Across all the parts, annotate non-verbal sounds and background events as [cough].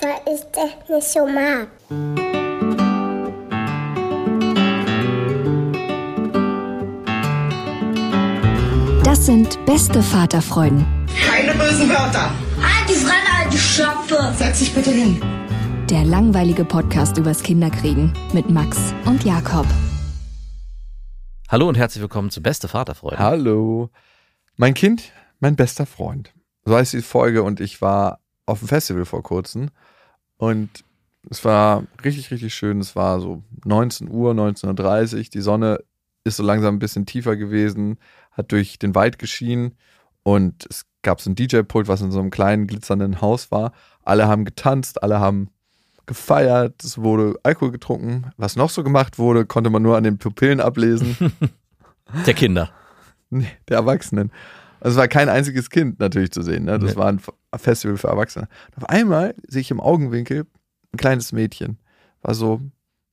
Weil ich das nicht so mag. Das sind beste Vaterfreuden. Keine bösen Wörter. Halt die Fremde, alte Schöpfe. Setz dich bitte hin. Der langweilige Podcast übers Kinderkriegen mit Max und Jakob. Hallo und herzlich willkommen zu Beste Vaterfreunde. Hallo. Mein Kind, mein bester Freund. So heißt die Folge und ich war auf dem Festival vor kurzem und es war richtig, richtig schön. Es war so 19 Uhr, 19.30 Uhr. Die Sonne ist so langsam ein bisschen tiefer gewesen, hat durch den Wald geschienen und es gab so ein DJ-Pult, was in so einem kleinen glitzernden Haus war. Alle haben getanzt, alle haben gefeiert, es wurde Alkohol getrunken. Was noch so gemacht wurde, konnte man nur an den Pupillen ablesen. [laughs] Der Kinder. Nee, der Erwachsenen. Also es war kein einziges Kind natürlich zu sehen. Ne? Das nee. war ein Festival für Erwachsene. Und auf einmal sehe ich im Augenwinkel ein kleines Mädchen. War so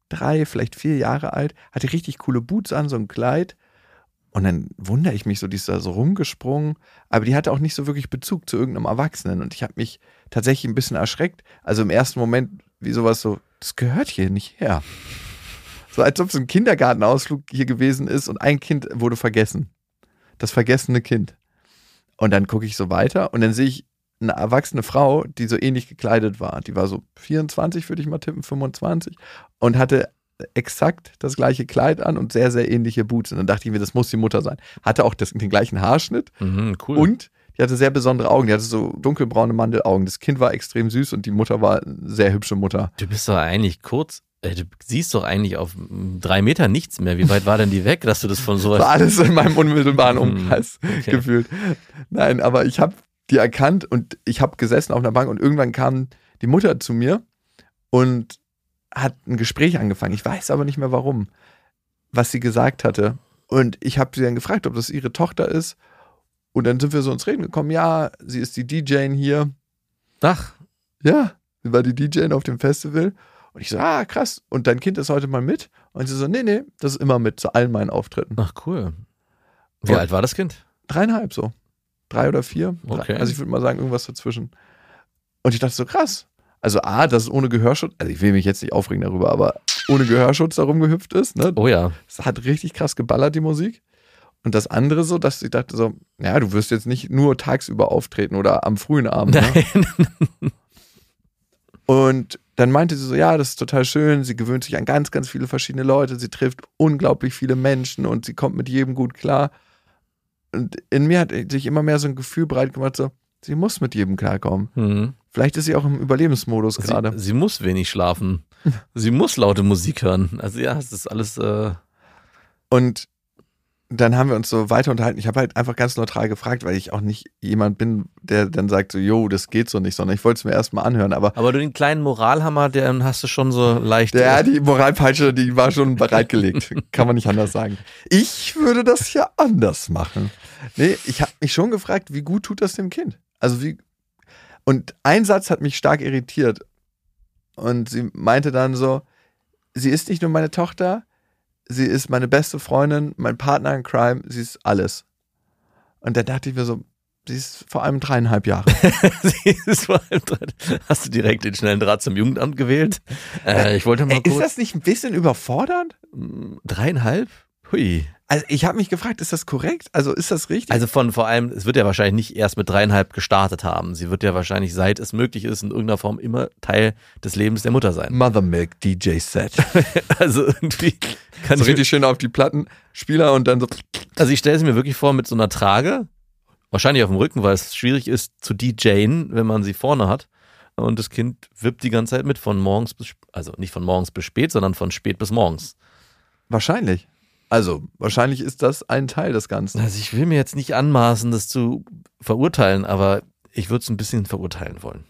drei, vielleicht vier Jahre alt, hatte richtig coole Boots an, so ein Kleid. Und dann wundere ich mich so, die ist da so rumgesprungen, aber die hatte auch nicht so wirklich Bezug zu irgendeinem Erwachsenen. Und ich habe mich tatsächlich ein bisschen erschreckt. Also im ersten Moment wie sowas so, das gehört hier nicht her. So als ob es ein Kindergartenausflug hier gewesen ist und ein Kind wurde vergessen. Das vergessene Kind. Und dann gucke ich so weiter und dann sehe ich eine erwachsene Frau, die so ähnlich gekleidet war. Die war so 24, würde ich mal tippen, 25 und hatte exakt das gleiche Kleid an und sehr, sehr ähnliche Boots. Und dann dachte ich mir, das muss die Mutter sein. Hatte auch das, den gleichen Haarschnitt. Mhm, cool. Und die hatte sehr besondere Augen. Die hatte so dunkelbraune Mandelaugen. Das Kind war extrem süß und die Mutter war eine sehr hübsche Mutter. Du bist doch eigentlich kurz. Äh, du siehst doch eigentlich auf drei Meter nichts mehr. Wie weit war denn die weg, dass du das von sowas. War alles in meinem unmittelbaren [laughs] hm, Umkreis okay. gefühlt. Nein, aber ich habe die erkannt und ich habe gesessen auf einer Bank und irgendwann kam die Mutter zu mir und hat ein Gespräch angefangen. Ich weiß aber nicht mehr warum, was sie gesagt hatte. Und ich habe sie dann gefragt, ob das ihre Tochter ist und dann sind wir so ins Reden gekommen, ja, sie ist die DJ hier. Ach. Ja, sie war die DJ auf dem Festival. Und ich so, ah, krass. Und dein Kind ist heute mal mit? Und sie so, nee, nee, das ist immer mit zu allen meinen Auftritten. Ach, cool. Wie und alt war das Kind? Dreieinhalb so. Drei oder vier. Okay. Also ich würde mal sagen, irgendwas dazwischen. Und ich dachte so, krass. Also A, dass es ohne Gehörschutz, also ich will mich jetzt nicht aufregen darüber, aber ohne Gehörschutz da rumgehüpft ist. Ne? Oh ja. Es hat richtig krass geballert, die Musik. Und das andere so, dass ich dachte so, ja, du wirst jetzt nicht nur tagsüber auftreten oder am frühen Abend. Ne? Und dann meinte sie so, ja, das ist total schön, sie gewöhnt sich an ganz, ganz viele verschiedene Leute, sie trifft unglaublich viele Menschen und sie kommt mit jedem gut klar. Und in mir hat sich immer mehr so ein Gefühl breit gemacht, so, sie muss mit jedem klarkommen. Mhm. Vielleicht ist sie auch im Überlebensmodus gerade. Sie, sie, muss wenig schlafen. [laughs] sie muss laute Musik hören. Also ja, es ist alles. Äh und dann haben wir uns so weiter unterhalten. Ich habe halt einfach ganz neutral gefragt, weil ich auch nicht jemand bin, der dann sagt so, jo, das geht so nicht, sondern ich wollte es mir erstmal anhören. Aber, aber du den kleinen Moralhammer, den hast du schon so leicht. Ja, die Moralpeitsche, die war schon bereitgelegt. Kann man nicht anders sagen. Ich würde das ja anders machen. Nee, ich habe mich schon gefragt, wie gut tut das dem Kind? Also wie. Und ein Satz hat mich stark irritiert. Und sie meinte dann so, sie ist nicht nur meine Tochter, sie ist meine beste Freundin, mein Partner in Crime, sie ist alles. Und da dachte ich mir so, sie ist vor allem dreieinhalb Jahre. [laughs] sie ist vor allem drei, Hast du direkt den schnellen Draht zum Jugendamt gewählt? Äh, ich wollte mal Ey, kurz. Ist das nicht ein bisschen überfordernd? Hm, dreieinhalb? Hui. Also ich habe mich gefragt, ist das korrekt? Also ist das richtig? Also von vor allem, es wird ja wahrscheinlich nicht erst mit dreieinhalb gestartet haben. Sie wird ja wahrscheinlich, seit es möglich ist, in irgendeiner Form immer Teil des Lebens der Mutter sein. Mother Milk DJ Set. [laughs] Also irgendwie kann so ich, richtig schön auf die Plattenspieler und dann so. also ich stelle es mir wirklich vor mit so einer Trage, wahrscheinlich auf dem Rücken, weil es schwierig ist zu DJen, wenn man sie vorne hat. Und das Kind wippt die ganze Zeit mit von morgens bis, also nicht von morgens bis spät, sondern von spät bis morgens. Wahrscheinlich. Also, wahrscheinlich ist das ein Teil des Ganzen. Also ich will mir jetzt nicht anmaßen, das zu verurteilen, aber ich würde es ein bisschen verurteilen wollen.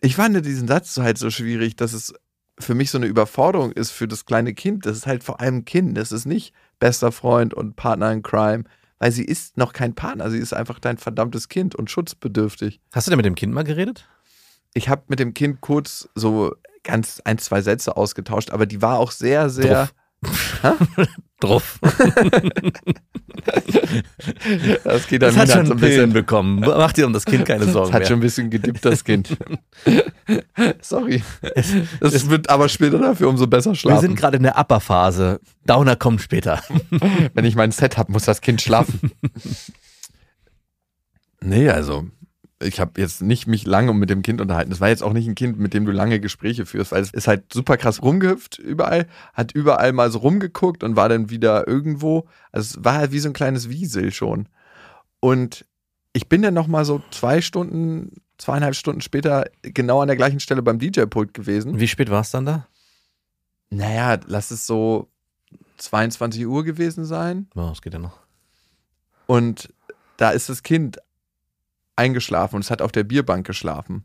Ich fand diesen Satz so halt so schwierig, dass es für mich so eine Überforderung ist für das kleine Kind. Das ist halt vor allem Kind. Das ist nicht bester Freund und Partner in Crime, weil sie ist noch kein Partner. Sie ist einfach dein verdammtes Kind und schutzbedürftig. Hast du denn mit dem Kind mal geredet? Ich habe mit dem Kind kurz so ganz ein, zwei Sätze ausgetauscht, aber die war auch sehr, sehr. [laughs] Drauf. Das geht dann Das hat schon so ein bisschen. bekommen. Mach dir um das Kind keine [laughs] Sorgen Das hat mehr. schon ein bisschen gedippt, das Kind. [laughs] Sorry. Das wird aber später dafür umso besser Wir schlafen. sind gerade in der Upper-Phase. Downer kommt später. Wenn ich mein Set habe, muss das Kind schlafen. nee, also ich habe jetzt nicht mich lange mit dem Kind unterhalten. Das war jetzt auch nicht ein Kind, mit dem du lange Gespräche führst, weil es ist halt super krass rumgehüpft überall, hat überall mal so rumgeguckt und war dann wieder irgendwo. Also es war halt wie so ein kleines Wiesel schon. Und ich bin dann noch mal so zwei Stunden, zweieinhalb Stunden später genau an der gleichen Stelle beim DJ-Pult gewesen. Wie spät war es dann da? Naja, lass es so 22 Uhr gewesen sein. Oh, das geht ja noch. Und da ist das Kind eingeschlafen und es hat auf der Bierbank geschlafen.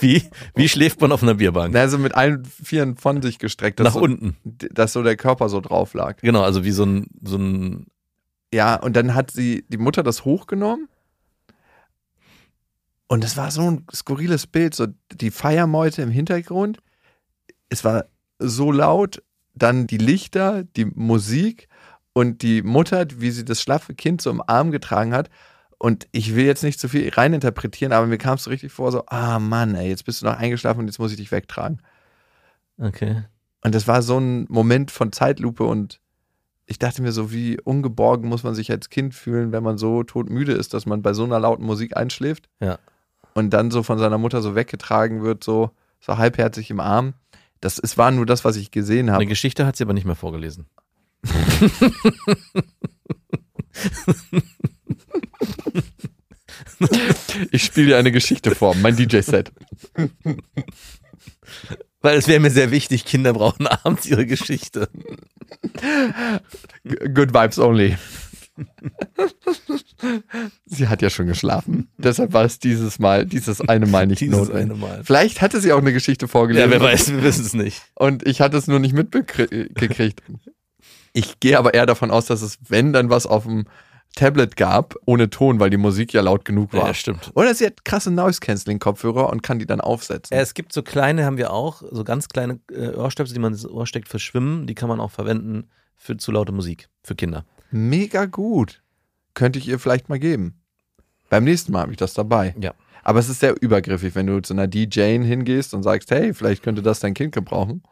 Wie? Wie schläft man auf einer Bierbank? Also mit allen Vieren von sich gestreckt, dass, Nach so, unten. dass so der Körper so drauf lag. Genau, also wie so ein, so ein Ja, und dann hat sie, die Mutter das hochgenommen. Und es war so ein skurriles Bild, so die Feiermeute im Hintergrund. Es war so laut, dann die Lichter, die Musik und die Mutter, wie sie das schlaffe Kind so im Arm getragen hat. Und ich will jetzt nicht zu viel reininterpretieren, aber mir kam es so richtig vor, so, ah Mann, ey, jetzt bist du noch eingeschlafen und jetzt muss ich dich wegtragen. Okay. Und das war so ein Moment von Zeitlupe und ich dachte mir so, wie ungeborgen muss man sich als Kind fühlen, wenn man so todmüde ist, dass man bei so einer lauten Musik einschläft. Ja. Und dann so von seiner Mutter so weggetragen wird, so, so halbherzig im Arm. Das, es war nur das, was ich gesehen habe. Eine Geschichte hat sie aber nicht mehr vorgelesen. Ich spiele dir eine Geschichte vor, mein DJ-Set. Weil es wäre mir sehr wichtig, Kinder brauchen abends ihre Geschichte. Good vibes only. sie hat ja schon geschlafen. Deshalb war es dieses Mal, dieses eine Mal nicht Dieses notwendig. eine Mal. Vielleicht hatte sie auch eine Geschichte vorgelesen. Ja, wer weiß, wir wissen es nicht. Und ich hatte es nur nicht mitgekriegt. Ich gehe aber eher davon aus, dass es, wenn dann was auf dem Tablet gab, ohne Ton, weil die Musik ja laut genug war. Ja, stimmt. Oder sie hat krasse Noise-Canceling-Kopfhörer und kann die dann aufsetzen. Es gibt so kleine, haben wir auch, so ganz kleine äh, Ohrstöpsel, die man ins Ohr steckt für Schwimmen. Die kann man auch verwenden für zu laute Musik, für Kinder. Mega gut. Könnte ich ihr vielleicht mal geben. Beim nächsten Mal habe ich das dabei. Ja. Aber es ist sehr übergriffig, wenn du zu einer DJ hingehst und sagst, hey, vielleicht könnte das dein Kind gebrauchen.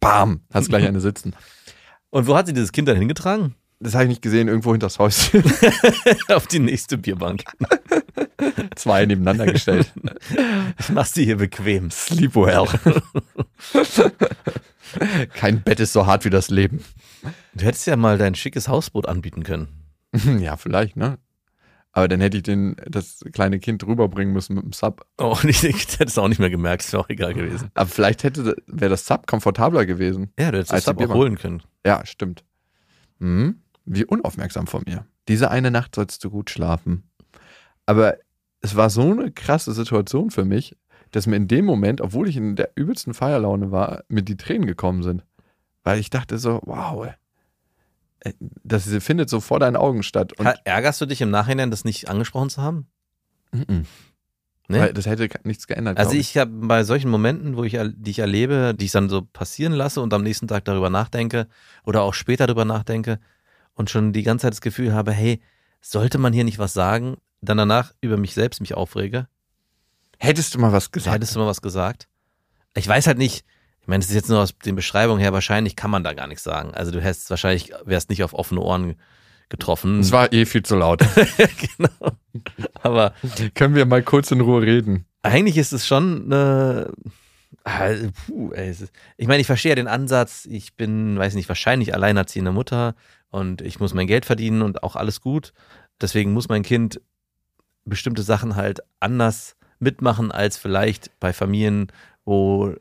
Bam, hast gleich eine sitzen. Und wo hat sie dieses Kind dann hingetragen? Das habe ich nicht gesehen, irgendwo hinters Haus. [laughs] [laughs] Auf die nächste Bierbank. Zwei nebeneinander gestellt. Ich mach's dir hier bequem. Sleep well. Kein Bett ist so hart wie das Leben. Du hättest ja mal dein schickes Hausboot anbieten können. Ja, vielleicht, ne? Aber dann hätte ich den, das kleine Kind rüberbringen müssen mit dem Sub. Oh, ich, [laughs] ich hätte es auch nicht mehr gemerkt, ist auch egal gewesen. Aber vielleicht hätte, wäre das Sub komfortabler gewesen. Ja, du hättest Als das Sub auch holen können. Ja, stimmt. Hm? Wie unaufmerksam von mir. Diese eine Nacht sollst du gut schlafen. Aber es war so eine krasse Situation für mich, dass mir in dem Moment, obwohl ich in der übelsten Feierlaune war, mir die Tränen gekommen sind. Weil ich dachte so, wow, ey. Äh, das findet so vor deinen Augen statt. Und Ärgerst du dich im Nachhinein, das nicht angesprochen zu haben? Mhm. Nee? Weil das hätte nichts geändert. Also glaub ich habe bei solchen Momenten, wo ich, die ich erlebe, die ich dann so passieren lasse und am nächsten Tag darüber nachdenke oder auch später darüber nachdenke und schon die ganze Zeit das Gefühl habe, hey, sollte man hier nicht was sagen, dann danach über mich selbst mich aufrege, Hättest du mal was gesagt? hättest du mal was gesagt. Ich weiß halt nicht, Ich meine, das ist jetzt nur aus den Beschreibungen her, wahrscheinlich kann man da gar nichts sagen. Also du hättest wahrscheinlich, wärst nicht auf offene Ohren getroffen. Es war eh viel zu laut. [laughs] genau. Aber Können wir mal kurz in Ruhe reden? eigentlich ist es schon eine. Ah, puh, ey, es ist, ich meine, ich verstehe ja den Ansatz, ich bin, weiß nicht, wahrscheinlich alleinerziehende Mutter und ich muss mein Geld verdienen und auch alles gut. Deswegen muss mein Kind bestimmte Sachen halt anders mitmachen als vielleicht bei Familien, wo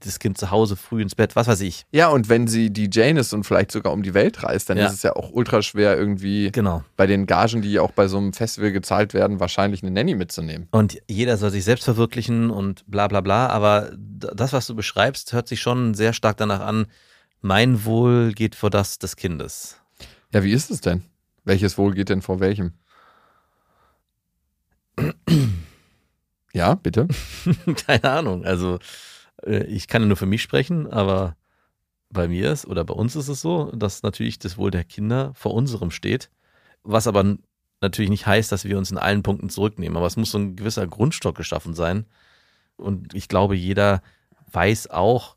das Kind zu Hause früh ins Bett, was weiß ich. Ja, und wenn sie die Jane ist und vielleicht sogar um die Welt reist, dann Ja. ist es ja auch ultra schwer, irgendwie Genau. bei den Gagen, die auch bei so einem Festival gezahlt werden, wahrscheinlich eine Nanny mitzunehmen. Und jeder soll sich selbst verwirklichen und bla bla bla. Aber das, was du beschreibst, hört sich schon sehr stark danach an, mein Wohl geht vor das des Kindes. Ja, wie ist es denn? Welches Wohl geht denn vor welchem? [clears throat] Ja, bitte. [laughs] Keine Ahnung. Also ich kann ja nur für mich sprechen, aber bei mir ist oder bei uns ist es so, dass natürlich das Wohl der Kinder vor unserem steht. Was aber natürlich nicht heißt, dass wir uns in allen Punkten zurücknehmen. Aber es muss so ein gewisser Grundstock geschaffen sein. Und ich glaube, jeder weiß auch,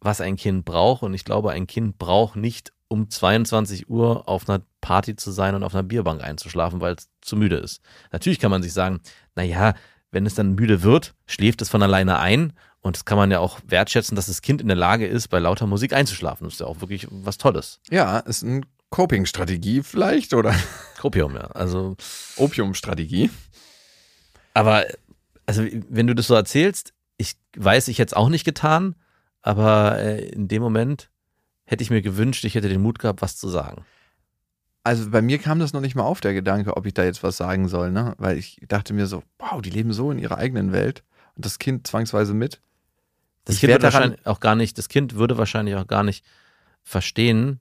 was ein Kind braucht. Und ich glaube, ein Kind braucht nicht um 22 Uhr auf einer Party zu sein und auf einer Bierbank einzuschlafen, weil es zu müde ist. Natürlich kann man sich sagen, naja, wenn es dann müde wird, schläft es von alleine ein. Und das kann man ja auch wertschätzen, dass das Kind in der Lage ist, bei lauter Musik einzuschlafen. Das ist ja auch wirklich was Tolles. Ja, ist eine Coping-Strategie vielleicht oder Kopium, ja. Also, Opium-Strategie. aber, also, wenn du das so erzählst, ich weiß, ich hätte es auch nicht getan, aber äh, in dem Moment hätte ich mir gewünscht, ich hätte den Mut gehabt, was zu sagen. Also bei mir kam das noch nicht mal auf, der Gedanke, ob ich da jetzt was sagen soll, ne? Weil ich dachte mir so, wow, die leben so in ihrer eigenen Welt und das Kind zwangsweise mit. Das Kind würde daran- wahrscheinlich auch gar nicht, das Kind würde wahrscheinlich auch gar nicht verstehen,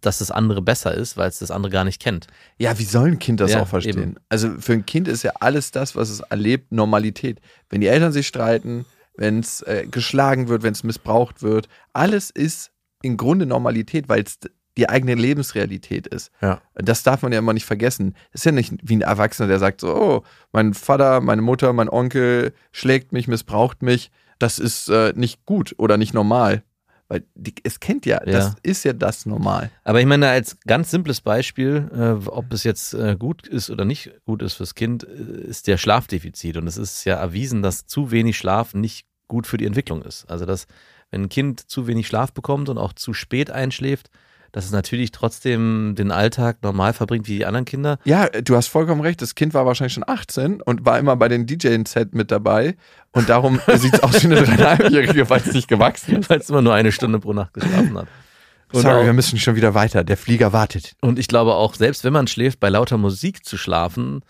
dass das andere besser ist, weil es das andere gar nicht kennt. Ja, wie soll ein Kind das Ja, auch verstehen? eben. Also für ein Kind ist ja alles das, was es erlebt, Normalität. Wenn die Eltern sich streiten, wenn es äh, geschlagen wird, wenn es missbraucht wird, alles ist im Grunde Normalität, weil es die eigene Lebensrealität ist. Ja. Das darf man ja immer nicht vergessen. Es ist ja nicht wie ein Erwachsener, der sagt so, oh, mein Vater, meine Mutter, mein Onkel schlägt mich, missbraucht mich. Das ist äh, nicht gut oder nicht normal. Weil die, es kennt ja, Ja. das ist ja das normal. Aber ich meine, als ganz simples Beispiel, äh, ob es jetzt äh, gut ist oder nicht gut ist fürs Kind, äh, ist der Schlafdefizit. Und es ist ja erwiesen, dass zu wenig Schlaf nicht gut für die Entwicklung ist. Also, dass wenn ein Kind zu wenig Schlaf bekommt und auch zu spät einschläft, dass es natürlich trotzdem den Alltag normal verbringt wie die anderen Kinder. Ja, du hast vollkommen recht. Das Kind war wahrscheinlich schon 18 und war immer bei den DJ-Set mit dabei. Und darum [laughs] sieht es aus wie eine dreieinhalbjährige, weil es nicht gewachsen ist. weil es immer nur eine Stunde pro Nacht geschlafen hat. Und Sorry, auch- wir müssen schon wieder weiter. Der Flieger wartet. Und ich glaube auch, selbst wenn man schläft, bei lauter Musik zu schlafen,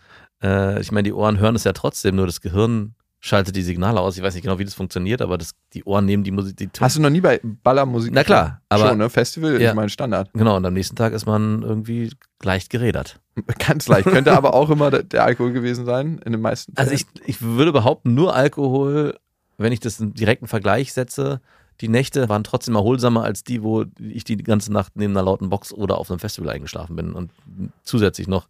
äh, ich meine, die Ohren hören es ja trotzdem, nur das Gehirn schaltet die Signale aus. Ich weiß nicht genau, wie das funktioniert, aber das, die Ohren nehmen die Musik, die Hast du noch nie bei Ballermusik? Na klar, aber- Schon, ne? Festival, Ja. ich meine Standard. Genau, und am nächsten Tag ist man irgendwie leicht gerädert. [laughs] Ganz leicht. Könnte [laughs] aber auch immer der, der Alkohol gewesen sein, in den meisten Fällen. Also ich, ich würde behaupten, nur Alkohol, wenn ich das in direkten Vergleich setze, die Nächte waren trotzdem erholsamer als die, wo ich die ganze Nacht neben einer lauten Box oder auf einem Festival eingeschlafen bin und zusätzlich noch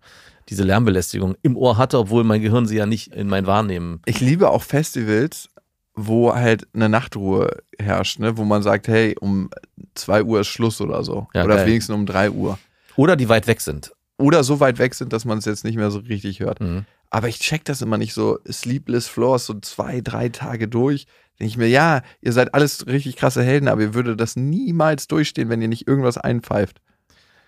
diese Lärmbelästigung im Ohr hatte, obwohl mein Gehirn sie ja nicht in mein Wahrnehmen. ich liebe auch Festivals, wo halt eine Nachtruhe herrscht, ne? wo man sagt, hey, um 2 Uhr ist Schluss oder so. Ja, oder geil. wenigstens um 3 Uhr. Oder die weit weg sind. Oder so weit weg sind, dass man es jetzt nicht mehr so richtig hört. Mhm. Aber ich check das immer nicht so. Sleepless Floors, so zwei, drei Tage durch. Denke ich mir, ja, ihr seid alles richtig krasse Helden, aber ihr würdet das niemals durchstehen, wenn ihr nicht irgendwas einpfeift.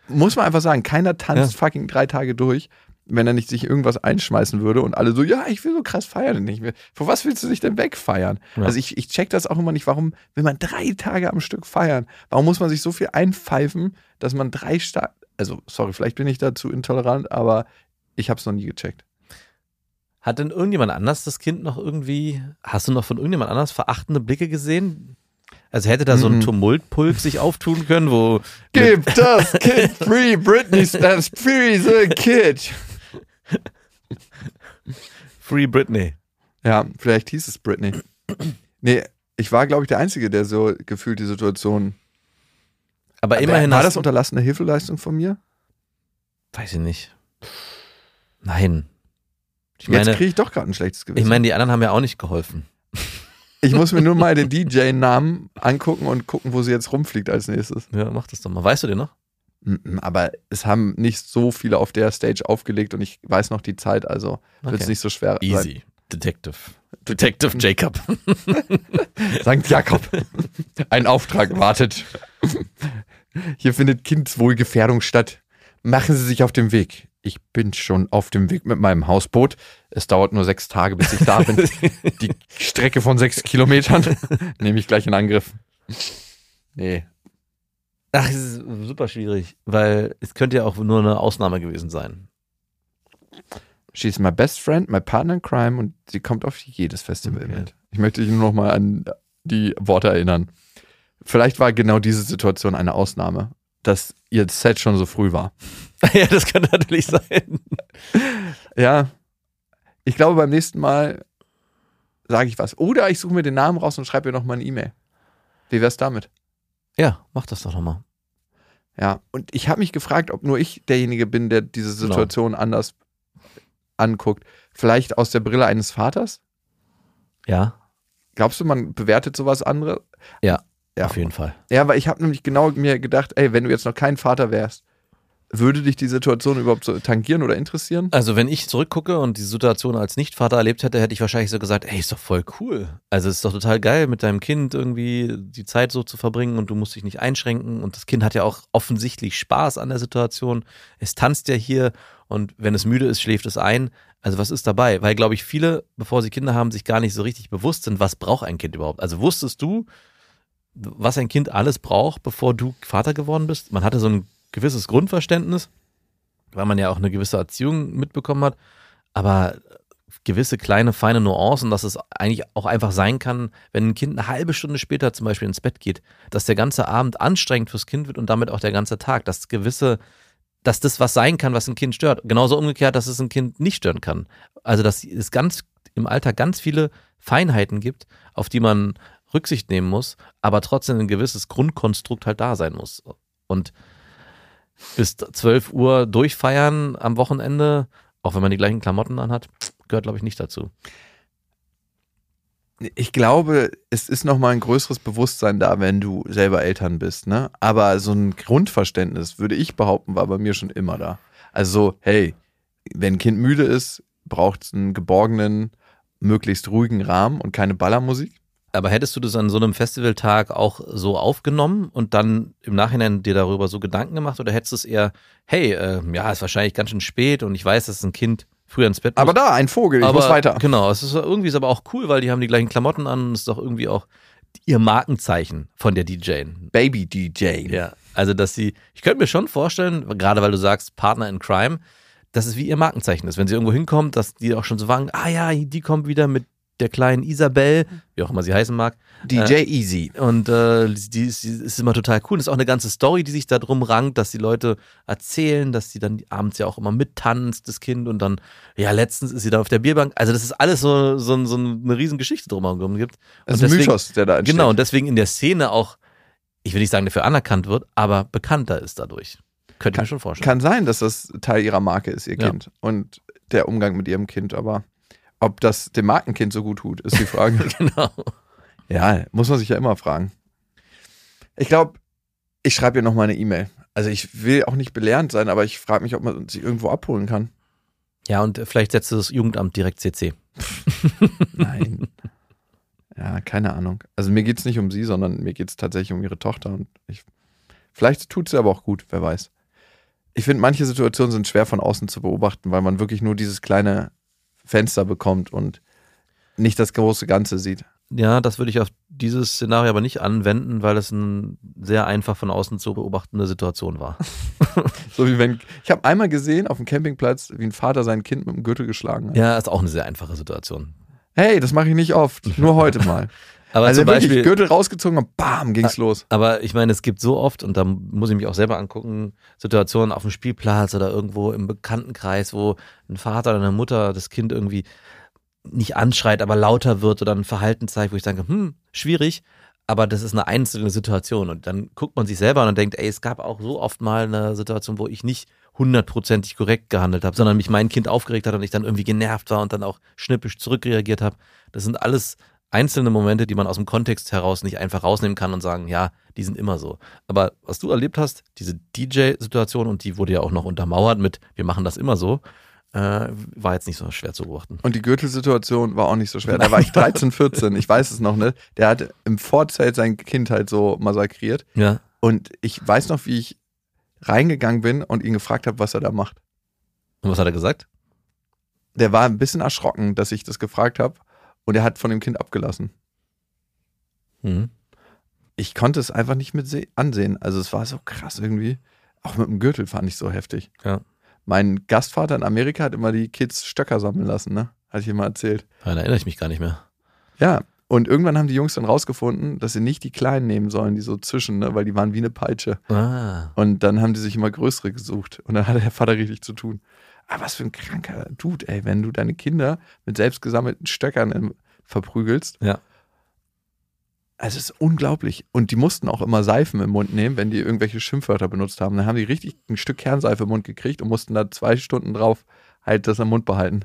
Muss man einfach sagen, keiner tanzt fucking drei Tage durch, wenn er nicht sich irgendwas einschmeißen würde und alle so, ja, ich will so krass feiern. Ich mir, vor was willst du dich denn wegfeiern? Ja. Also ich, ich check das auch immer nicht, warum will man drei Tage am Stück feiern? Warum muss man sich so viel einpfeifen, dass man drei Sta also sorry, vielleicht bin ich da zu intolerant, aber ich habe es noch nie gecheckt. Hat denn irgendjemand anders das Kind noch irgendwie, hast du noch von irgendjemand anders verachtende Blicke gesehen? Also hätte da so ein Mhm. Tumultpulk sich auftun können, wo Give das Kid free, Britney stands free the kid. Free Britney. Ja, vielleicht hieß es Britney. Nee, ich war, glaube ich, der Einzige, der so gefühlt die Situation. Aber immerhin war das unterlassene Hilfeleistung von mir? Weiß ich nicht. Nein. Ich Jetzt meine, kriege ich doch gerade ein schlechtes Gewissen. ich meine, die anderen haben ja auch nicht geholfen. Ich muss mir nur mal den [laughs] DJ-Namen angucken und gucken, wo sie jetzt rumfliegt als nächstes. Ja, mach das doch mal. Weißt du den noch? Aber es haben nicht so viele auf der Stage aufgelegt und ich weiß noch die Zeit, also wird es Okay. nicht so schwer sein. Easy. Detective. Detective Jacob. [laughs] Sankt Jakob. Ein Auftrag wartet. Hier findet Kindswohlgefährdung statt. Machen Sie sich auf den Weg. Ich bin schon auf dem Weg mit meinem Hausboot. Es dauert nur sechs Tage, bis ich da bin. Die Strecke von sechs Kilometern [laughs] nehme ich gleich in Angriff. Nee. Ach, es ist super schwierig, weil es könnte ja auch nur eine Ausnahme gewesen sein. She's my best friend, my partner in crime und sie kommt auf jedes Festival Okay. mit. Ich möchte dich nur noch mal an die Worte erinnern. Vielleicht war genau diese Situation eine Ausnahme, dass ihr Set schon so früh war. [laughs] ja, das könnte natürlich sein. Ja, ich glaube, beim nächsten Mal sage ich was. Oder ich suche mir den Namen raus und schreibe ihr noch mal eine E-Mail. Wie wär's damit? Ja, mach das doch nochmal. Ja, und ich habe mich gefragt, ob nur ich derjenige bin, der diese Genau. Situation anders anguckt. Vielleicht aus der Brille eines Vaters? Ja, Glaubst du, man bewertet sowas andere? Ja, ja. auf jeden Fall. Ja, weil ich habe nämlich genau mir gedacht, ey, wenn du jetzt noch kein Vater wärst, würde dich die Situation überhaupt so tangieren oder interessieren? Also wenn ich zurückgucke und die Situation als Nichtvater erlebt hätte, hätte ich wahrscheinlich so gesagt, ey, ist doch voll cool. Also es ist doch total geil, mit deinem Kind irgendwie die Zeit so zu verbringen und du musst dich nicht einschränken und das Kind hat ja auch offensichtlich Spaß an der Situation. Es tanzt ja hier und wenn es müde ist, schläft es ein. Also was ist dabei? Weil, glaube ich, viele, bevor sie Kinder haben, sich gar nicht so richtig bewusst sind, was braucht ein Kind überhaupt. Also wusstest du, was ein Kind alles braucht, bevor du Vater geworden bist? Man hatte so ein gewisses Grundverständnis, weil man ja auch eine gewisse Erziehung mitbekommen hat, aber gewisse kleine, feine Nuancen, dass es eigentlich auch einfach sein kann, wenn ein Kind eine halbe Stunde später zum Beispiel ins Bett geht, dass der ganze Abend anstrengend fürs Kind wird und damit auch der ganze Tag, dass gewisse, dass das was sein kann, was ein Kind stört. Genauso umgekehrt, dass es ein Kind nicht stören kann. Also, dass es ganz im Alltag ganz viele Feinheiten gibt, auf die man Rücksicht nehmen muss, aber trotzdem ein gewisses Grundkonstrukt halt da sein muss. Und bis 12 Uhr durchfeiern am Wochenende, auch wenn man die gleichen Klamotten anhat, gehört, glaube ich, nicht dazu. Ich glaube, es ist noch mal ein größeres Bewusstsein da, wenn du selber Eltern bist, ne? Aber so ein Grundverständnis, würde ich behaupten, war bei mir schon immer da. Also, so, hey, wenn ein Kind müde ist, braucht es einen geborgenen, möglichst ruhigen Rahmen und keine Ballermusik. Aber hättest du das an so einem Festivaltag auch so aufgenommen und dann im Nachhinein dir darüber so Gedanken gemacht oder hättest du es eher, hey, äh, ja, ist wahrscheinlich ganz schön spät und ich weiß, dass ein Kind früher ins Bett muss. Aber da, ein Vogel, ich aber, muss weiter. Genau, es ist irgendwie ist aber auch cool, weil die haben die gleichen Klamotten an und es ist doch irgendwie auch ihr Markenzeichen von der DJ. Baby DJ. Ja, also dass sie, ich könnte mir schon vorstellen, gerade weil du sagst Partner in Crime, dass es wie ihr Markenzeichen ist. Wenn sie irgendwo hinkommt, dass die auch schon so wagen, ah ja, die kommt wieder mit der kleinen Isabel, wie auch immer sie heißen mag. DJ Easy. Und äh, die, ist, die ist immer total cool. Und es ist auch eine ganze Story, die sich da drum rankt, dass die Leute erzählen, dass sie dann abends ja auch immer mittanzt, das Kind. Und dann, ja, letztens ist sie da auf der Bierbank. Also das ist alles so, so, so eine riesen Geschichte drumherum gibt. Das ist ein deswegen- Mythos, der da entsteht. Genau, und deswegen in der Szene auch, ich will nicht sagen, dafür anerkannt wird, aber bekannter ist dadurch. Könnte ich mir schon vorstellen. Kann sein, dass das Teil ihrer Marke ist, ihr Ja. Kind. Und der Umgang mit ihrem Kind. Aber ob das dem Markenkind so gut tut, ist die Frage. [laughs] genau. ja, muss man sich ja immer fragen. Ich glaube, ich schreibe ihr noch mal eine E-Mail. Also ich will auch nicht belehrend sein, aber ich frage mich, ob man sich irgendwo abholen kann. Ja, und vielleicht setzt du das Jugendamt direkt CC. Nein. ja, keine Ahnung. Also mir geht es nicht um sie, sondern mir geht es tatsächlich um ihre Tochter. Und ich, vielleicht tut sie aber auch gut, wer weiß. Ich finde, manche Situationen sind schwer von außen zu beobachten, weil man wirklich nur dieses kleine Fenster bekommt und nicht das große Ganze sieht. Ja, das würde ich auf dieses Szenario aber nicht anwenden, weil es eine sehr einfach von außen zu beobachtende Situation war. [laughs] So wie wenn. Ich habe einmal gesehen auf dem Campingplatz, wie ein Vater sein Kind mit dem Gürtel geschlagen hat. Ja, ist auch eine sehr einfache Situation. Hey, das mache ich nicht oft. Nur heute [laughs] mal. Aber also zum wirklich Beispiel, Gürtel rausgezogen und bam, ging's los. aber ich meine, es gibt so oft, und da muss ich mich auch selber angucken, Situationen auf dem Spielplatz oder irgendwo im Bekanntenkreis, wo ein Vater oder eine Mutter das Kind irgendwie nicht anschreit, aber lauter wird oder ein Verhalten zeigt, wo ich sage, hm, schwierig, aber das ist eine einzelne Situation. Und dann guckt man sich selber an und denkt, ey, es gab auch so oft mal eine Situation, wo ich nicht hundertprozentig korrekt gehandelt habe, sondern mich mein Kind aufgeregt hat und ich dann irgendwie genervt war und dann auch schnippisch zurückreagiert habe. Das sind alles einzelne Momente, die man aus dem Kontext heraus nicht einfach rausnehmen kann und sagen, ja, die sind immer so. Aber was du erlebt hast, diese DJ-Situation und die wurde ja auch noch untermauert mit, wir machen das immer so, äh, war jetzt nicht so schwer zu beobachten. Und die Gürtelsituation war auch nicht so schwer. Da war ich [laughs] 13, 14, ich weiß es noch nicht. Der hat im Vorzelt sein Kind halt so massakriert. Ja. Und ich weiß noch, wie ich reingegangen bin und ihn gefragt habe, was er da macht. Und was hat er gesagt? Der war ein bisschen erschrocken, dass ich das gefragt habe. Und er hat von dem Kind abgelassen. Mhm. Ich konnte es einfach nicht mit se- ansehen. Also es war so krass irgendwie. Auch mit dem Gürtel fand ich so heftig. Ja. Mein Gastvater in Amerika hat immer die Kids Stöcker sammeln lassen, ne? Hatte ich ihm mal erzählt. Daran erinnere ich mich gar nicht mehr. Ja. Und irgendwann haben die Jungs dann rausgefunden, dass sie nicht die kleinen nehmen sollen, die so zwischen, ne? weil die waren wie eine Peitsche. Ah. Und dann haben die sich immer größere gesucht. Und dann hatte der Vater richtig zu tun. Aber was für ein kranker Dude, ey, wenn du deine Kinder mit selbst gesammelten Stöckern ähm, verprügelst. Ja. Also es ist unglaublich. Und die mussten auch immer Seifen im Mund nehmen, wenn die irgendwelche Schimpfwörter benutzt haben. Dann haben die richtig ein Stück Kernseife im Mund gekriegt und mussten da zwei Stunden drauf halt das am Mund behalten.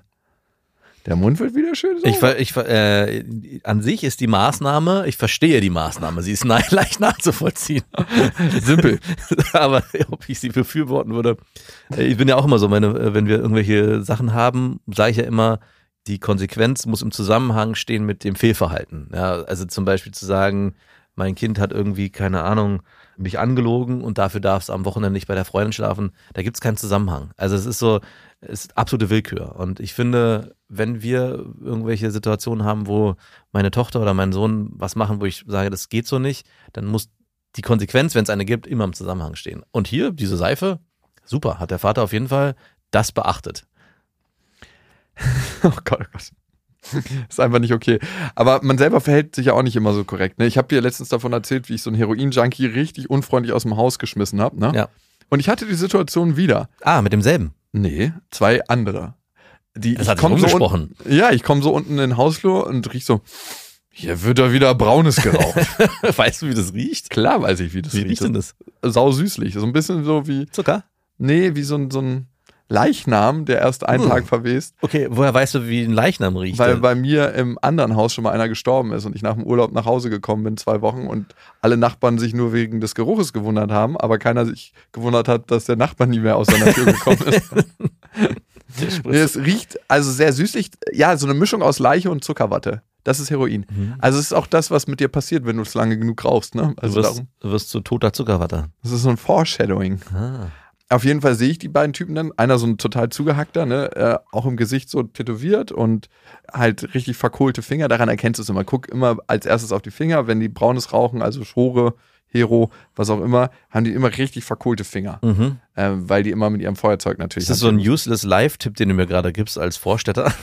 Der Mund wird wieder schön sauber. Ich, ich, äh, an sich ist die Maßnahme, ich verstehe die Maßnahme, sie ist nein, [laughs] leicht nachzuvollziehen. Simpel. [laughs] Aber ob ich sie befürworten würde, äh, ich bin ja auch immer so, meine, äh, wenn wir irgendwelche Sachen haben, sage ich ja immer, die Konsequenz muss im Zusammenhang stehen mit dem Fehlverhalten. Ja, also zum Beispiel zu sagen, mein Kind hat irgendwie, keine Ahnung, mich angelogen und dafür darf es am Wochenende nicht bei der Freundin schlafen. Da gibt es keinen Zusammenhang. Also es ist so, es ist absolute Willkür. Und ich finde, wenn wir irgendwelche Situationen haben, wo meine Tochter oder mein Sohn was machen, wo ich sage, das geht so nicht, dann muss die Konsequenz, wenn es eine gibt, immer im Zusammenhang stehen. Und hier, diese Seife, super, hat der Vater auf jeden Fall das beachtet. [laughs] Oh Gott, oh Gott. [laughs] Ist einfach nicht okay. Aber man selber verhält sich ja auch nicht immer so korrekt. Ne? Ich habe dir letztens davon erzählt, wie ich so einen Heroin-Junkie richtig unfreundlich aus dem Haus geschmissen habe. Ne? Ja. Und ich hatte die Situation wieder. Ah, mit demselben. Nee, zwei andere. Die, Das ich hat sich komm so rumgesprochen. unten, Ja, ich komme so unten in den Hausflur und riech so, hier wird da wieder Braunes geraucht. [laughs] weißt du, wie das riecht? Klar weiß ich, wie das Wie riecht. riecht denn das? Sau süßlich. So ein bisschen so wie, Zucker? nee, wie so ein, so ein Leichnam, der erst einen Hm. Tag verwest. Okay, woher weißt du, wie ein Leichnam riecht? Weil denn? bei mir im anderen Haus schon mal einer gestorben ist und ich nach dem Urlaub nach Hause gekommen bin, zwei Wochen, und alle Nachbarn sich nur wegen des Geruches gewundert haben, aber keiner sich gewundert hat, dass der Nachbar nie mehr aus seiner Tür gekommen ist. [laughs] nee, es riecht also sehr süßlich. Ja, so eine Mischung aus Leiche und Zuckerwatte. Das ist Heroin. Also es ist auch das, was mit dir passiert, wenn du es lange genug rauchst. Ne? du, Also wirst, darum, du wirst zu toter Zuckerwatte. das ist so ein Foreshadowing. Ah. Auf jeden Fall sehe ich die beiden Typen dann. Einer so ein total zugehackter, ne? äh, auch im Gesicht so tätowiert und halt richtig verkohlte Finger. Daran erkennst du es immer. Guck immer als erstes auf die Finger. Wenn die braunes rauchen, also Schore, Hero, was auch immer, haben die immer richtig verkohlte Finger. Mhm. Äh, weil die immer mit ihrem Feuerzeug natürlich. Ist das so ein useless Live-Tipp, den du mir gerade gibst als Vorstädter? [laughs]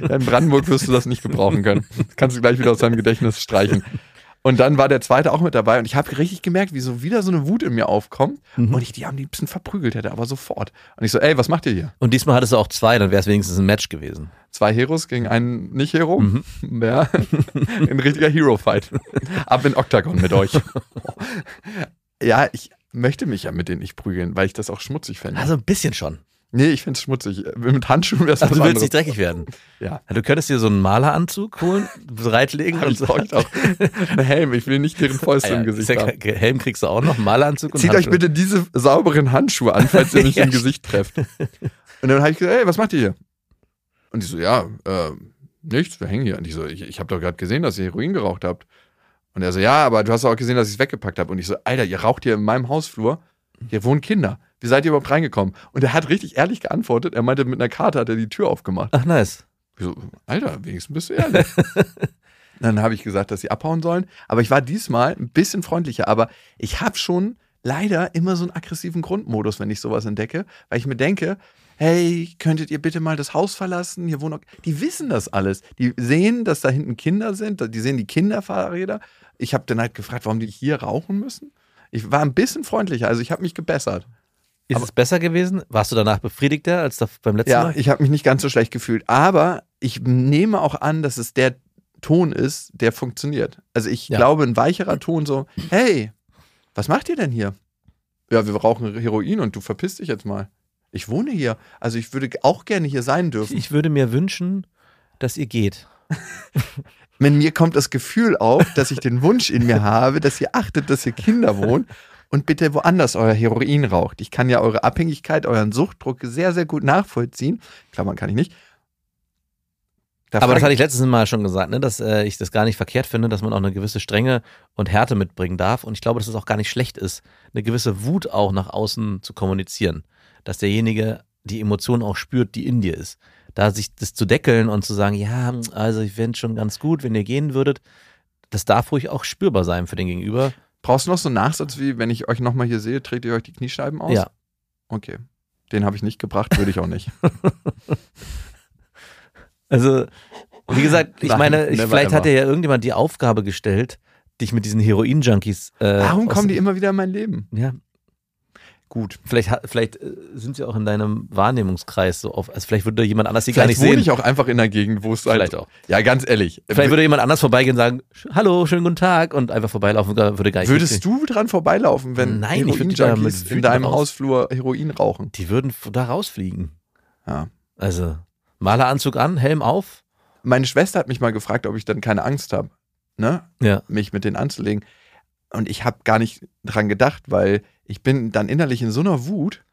Ja, In Brandenburg wirst du das nicht gebrauchen können. Das [laughs] kannst du gleich wieder aus deinem Gedächtnis streichen. Und dann war der zweite auch mit dabei und ich habe richtig gemerkt, wie so wieder so eine Wut in mir aufkommt und ich die am liebsten verprügelt hätte, aber sofort. Und ich so, ey, was macht ihr hier? Und diesmal hattest du auch zwei, dann wäre es wenigstens ein Match gewesen. Zwei Heroes gegen einen Nicht-Hero. [laughs] Ja, [laughs] ein richtiger Hero-Fight. [laughs] Ab in Octagon mit euch. Ja, ich möchte mich ja mit denen nicht prügeln, weil ich das auch schmutzig fände. Also ein bisschen schon. Nee, ich finde es schmutzig. Mit Handschuhen wäre es Also du willst anderes. nicht dreckig werden. Ja. Du könntest dir so einen Maleranzug holen, bereitlegen und so. einen Helm. Ich will nicht deren Fäuste Ah ja, im Gesicht ja haben. Helm kriegst du auch noch, Maleranzug und Zieht euch Handschuhe. bitte diese sauberen Handschuhe an, falls ihr mich [laughs] Ja, im Gesicht trefft. Und dann habe ich gesagt, ey, was macht ihr hier? Und die so, ja, äh, nichts, wir hängen hier. Und ich so, ich, ich habe doch gerade gesehen, dass ihr Heroin geraucht habt. Und er so, ja, aber du hast auch gesehen, dass ich es weggepackt habe. Und ich so, Alter, ihr raucht hier in meinem Hausflur. Hier wohnen Kinder. Wie seid ihr überhaupt reingekommen? Und er hat richtig ehrlich geantwortet. Er meinte, mit einer Karte hat er die Tür aufgemacht. Ach, nice. So, Alter, wenigstens bist du ehrlich. [laughs] Dann habe ich gesagt, dass sie abhauen sollen. Aber ich war diesmal ein bisschen freundlicher. Aber ich habe schon leider immer so einen aggressiven Grundmodus, wenn ich sowas entdecke, weil ich mir denke, hey, könntet ihr bitte mal das Haus verlassen? Hier wohnen. auch-" Die wissen das alles. Die sehen, dass da hinten Kinder sind. Die sehen die Kinderfahrräder. Ich habe dann halt gefragt, warum die hier rauchen müssen. Ich war ein bisschen freundlicher. Also ich habe mich gebessert. Ist Aber- es besser gewesen? Warst du danach befriedigter als beim letzten Ja, Mal? ich habe mich nicht ganz so schlecht gefühlt. Aber ich nehme auch an, dass es der Ton ist, der funktioniert. Also ich Ja. glaube, ein weicherer Ton so, hey, was macht ihr denn hier? Ja, wir rauchen Heroin und du verpisst dich jetzt mal. Ich wohne hier. Also ich würde auch gerne hier sein dürfen. Ich würde mir wünschen, dass ihr geht. [laughs] Wenn mir kommt das Gefühl auf, dass ich den Wunsch in mir habe, dass ihr achtet, dass ihr Kinder wohnt und bitte woanders euer Heroin raucht. Ich kann ja eure Abhängigkeit, euren Suchtdruck sehr, sehr gut nachvollziehen. Klammern kann ich nicht. Da Aber das hatte ich letztes Mal schon gesagt, ne, dass äh, ich das gar nicht verkehrt finde, dass man auch eine gewisse Strenge und Härte mitbringen darf. Und ich glaube, dass es auch gar nicht schlecht ist, eine gewisse Wut auch nach außen zu kommunizieren. Dass derjenige die Emotion auch spürt, die in dir ist. Da sich das zu deckeln und zu sagen, ja, also ich fände es schon ganz gut, wenn ihr gehen würdet, das darf ruhig auch spürbar sein für den Gegenüber. Brauchst du noch so einen Nachsatz wie, wenn ich euch nochmal hier sehe, tretet ihr euch die Kniescheiben aus? Ja. Okay. Den habe ich nicht gebracht, würde ich auch nicht. [laughs] Also, wie gesagt, ich Nein, meine, ich, vielleicht ever. hat dir ja irgendjemand die Aufgabe gestellt, dich mit diesen Heroin-Junkies. Äh, Warum kommen die immer wieder in mein Leben? Ja, Gut. vielleicht, vielleicht äh, sind sie auch in deinem Wahrnehmungskreis so auf. Also, vielleicht würde jemand anders sie gar Vielleicht nicht wohne sehen. ich auch einfach in einer Gegend, wo es halt. Vielleicht auch. Ja, ganz ehrlich. Vielleicht würde jemand anders vorbeigehen und sagen: "Sch- Hallo, schönen guten Tag und einfach vorbeilaufen, gar- würde gar nicht Würdest du dran vorbeilaufen, wenn Nein, ich würde mit in deinem raus. Hausflur Heroin rauchen? Die würden da rausfliegen. Ja. Also, Maleranzug an, Helm auf. Meine Schwester hat mich mal gefragt, ob ich dann keine Angst habe, ne? Ja. mich mit denen anzulegen. Und ich habe gar nicht dran gedacht, weil ich bin dann innerlich in so einer Wut,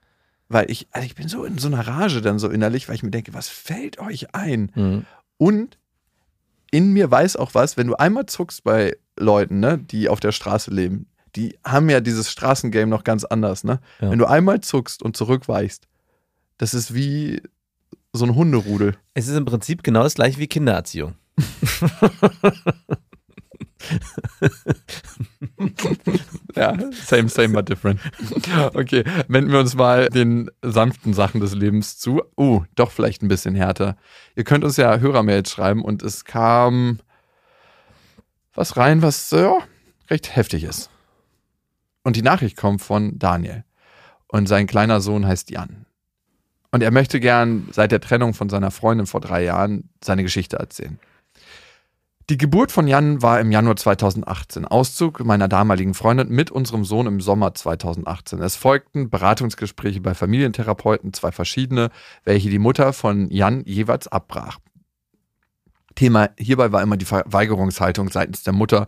weil ich, also ich bin so in so einer Rage dann so innerlich, weil ich mir denke, was fällt euch ein? Mhm. Und in mir weiß auch was, wenn du einmal zuckst bei Leuten, ne, die auf der Straße leben, die haben ja dieses Straßengame noch ganz anders, ne? Ja. Wenn du einmal zuckst und zurückweichst, das ist wie so ein Hunderudel. Es ist im Prinzip genau das gleiche wie Kindererziehung. [laughs] [laughs] Ja, same, same, but different. Okay, wenden wir uns mal den sanften Sachen des Lebens zu. Uh, doch vielleicht ein bisschen härter. Ihr könnt uns ja Hörermails schreiben und es kam was rein, was ja, recht heftig ist. Und die Nachricht kommt von Daniel. Und sein kleiner Sohn heißt Jan. Und er möchte gern seit der Trennung von seiner Freundin vor drei Jahren seine Geschichte erzählen. Die Geburt von Jan war im Januar 2018. Auszug meiner damaligen Freundin mit unserem Sohn im Sommer 2018. Es folgten Beratungsgespräche bei Familientherapeuten, zwei verschiedene, welche die Mutter von Jan jeweils abbrach. Thema hierbei war immer die Verweigerungshaltung seitens der Mutter,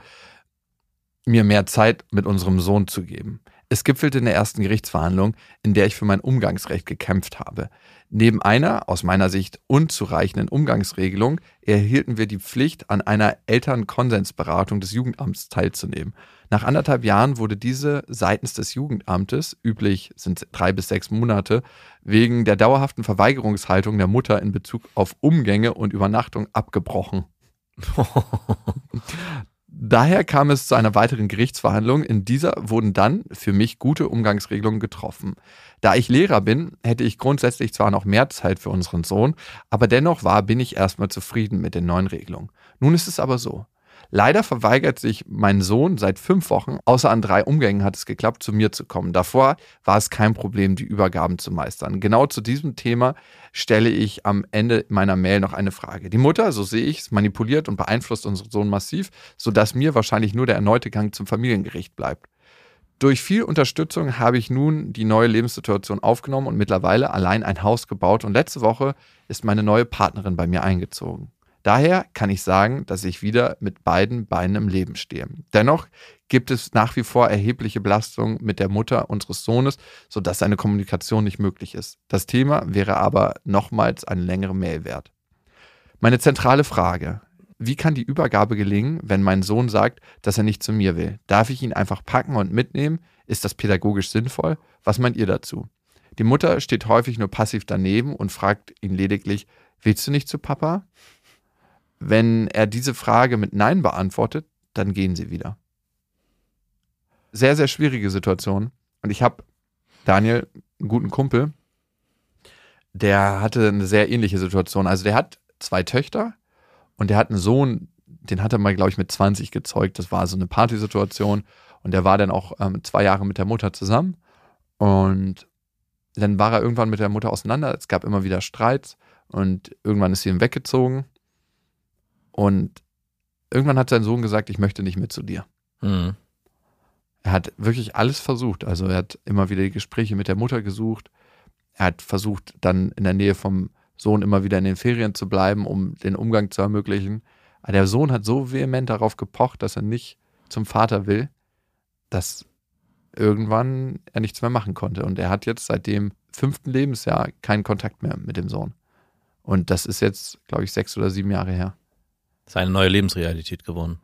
mir mehr Zeit mit unserem Sohn zu geben. Es gipfelte in der ersten Gerichtsverhandlung, in der ich für mein Umgangsrecht gekämpft habe. Neben einer, aus meiner Sicht, unzureichenden Umgangsregelung erhielten wir die Pflicht, an einer Elternkonsensberatung des Jugendamts teilzunehmen. Nach anderthalb Jahren wurde diese seitens des Jugendamtes, üblich sind drei bis sechs Monate, wegen der dauerhaften Verweigerungshaltung der Mutter in Bezug auf Umgänge und Übernachtung abgebrochen. [laughs] Daher kam es zu einer weiteren Gerichtsverhandlung. In dieser wurden dann für mich gute Umgangsregelungen getroffen. Da ich Lehrer bin, hätte ich grundsätzlich zwar noch mehr Zeit für unseren Sohn, aber dennoch war, bin ich erstmal zufrieden mit den neuen Regelungen. Nun ist es aber so. Leider verweigert sich mein Sohn seit fünf Wochen, außer an drei Umgängen hat es geklappt, zu mir zu kommen. Davor war es kein Problem, die Übergaben zu meistern. Genau zu diesem Thema stelle ich am Ende meiner Mail noch eine Frage. Die Mutter, so sehe ich es, manipuliert und beeinflusst unseren Sohn massiv, sodass mir wahrscheinlich nur der erneute Gang zum Familiengericht bleibt. Durch viel Unterstützung habe ich nun die neue Lebenssituation aufgenommen und mittlerweile allein ein Haus gebaut und letzte Woche ist meine neue Partnerin bei mir eingezogen. Daher kann ich sagen, dass ich wieder mit beiden Beinen im Leben stehe. Dennoch gibt es nach wie vor erhebliche Belastungen mit der Mutter unseres Sohnes, sodass eine Kommunikation nicht möglich ist. Das Thema wäre aber nochmals eine längere Mail wert. Meine zentrale Frage. Wie kann die Übergabe gelingen, wenn mein Sohn sagt, dass er nicht zu mir will? Darf ich ihn einfach packen und mitnehmen? Ist das pädagogisch sinnvoll? Was meint ihr dazu? Die Mutter steht häufig nur passiv daneben und fragt ihn lediglich, willst du nicht zu Papa? Wenn er diese Frage mit Nein beantwortet, dann gehen sie wieder. Sehr, sehr schwierige Situation. Und ich habe Daniel, einen guten Kumpel, der hatte eine sehr ähnliche Situation. Also der hat zwei Töchter und der hat einen Sohn, den hat er mal, glaube ich, mit 20 gezeugt. Das war so eine Partysituation. Und der war dann auch ähm, zwei Jahre mit der Mutter zusammen. Und dann war er irgendwann mit der Mutter auseinander. Es gab immer wieder Streits. Und irgendwann ist sie ihm weggezogen. Und irgendwann hat sein Sohn gesagt, ich möchte nicht mit zu dir. Mhm. Er hat wirklich alles versucht. Also er hat immer wieder die Gespräche mit der Mutter gesucht. Er hat versucht, dann in der Nähe vom Sohn immer wieder in den Ferien zu bleiben, um den Umgang zu ermöglichen. Aber der Sohn hat so vehement darauf gepocht, dass er nicht zum Vater will, dass irgendwann er nichts mehr machen konnte. Und er hat jetzt seit dem fünften Lebensjahr keinen Kontakt mehr mit dem Sohn. Und das ist jetzt, glaube ich, sechs oder sieben Jahre her. Das ist eine neue Lebensrealität geworden.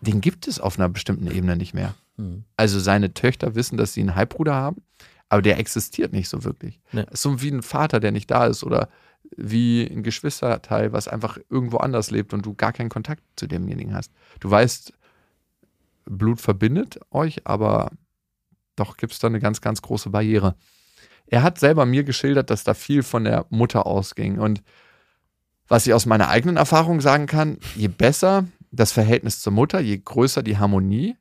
Den gibt es auf einer bestimmten Ebene nicht mehr. Hm. Also seine Töchter wissen, dass sie einen Halbbruder haben, aber der existiert nicht so wirklich. Nee. So wie ein Vater, der nicht da ist oder wie ein Geschwisterteil, was einfach irgendwo anders lebt und du gar keinen Kontakt zu demjenigen hast. Du weißt, Blut verbindet euch, aber doch gibt es da eine ganz, ganz große Barriere. Er hat selber mir geschildert, dass da viel von der Mutter ausging. Und was ich aus meiner eigenen Erfahrung sagen kann, je besser das Verhältnis zur Mutter, je größer die Harmonie,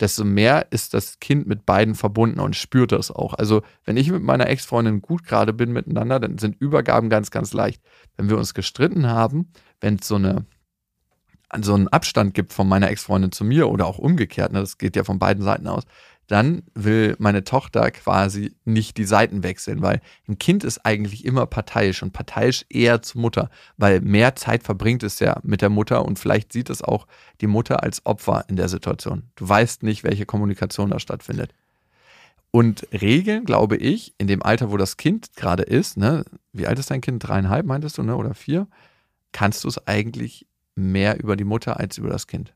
desto mehr ist das Kind mit beiden verbunden und spürt das auch. Also, wenn ich mit meiner Ex-Freundin gut gerade bin miteinander, dann sind Übergaben ganz, ganz leicht. Wenn wir uns gestritten haben, wenn es so eine so einen Abstand gibt von meiner Ex-Freundin zu mir oder auch umgekehrt, ne, das geht ja von beiden Seiten aus, dann will meine Tochter quasi nicht die Seiten wechseln, weil ein Kind ist eigentlich immer parteiisch und parteiisch eher zur Mutter, weil mehr Zeit verbringt es ja mit der Mutter und vielleicht sieht es auch die Mutter als Opfer in der Situation. Du weißt nicht, welche Kommunikation da stattfindet. Und Regeln, glaube ich, in dem Alter, wo das Kind gerade ist, ne, wie alt ist dein Kind? Dreieinhalb, meintest du, ne? Oder vier? Kannst du es eigentlich mehr über die Mutter als über das Kind.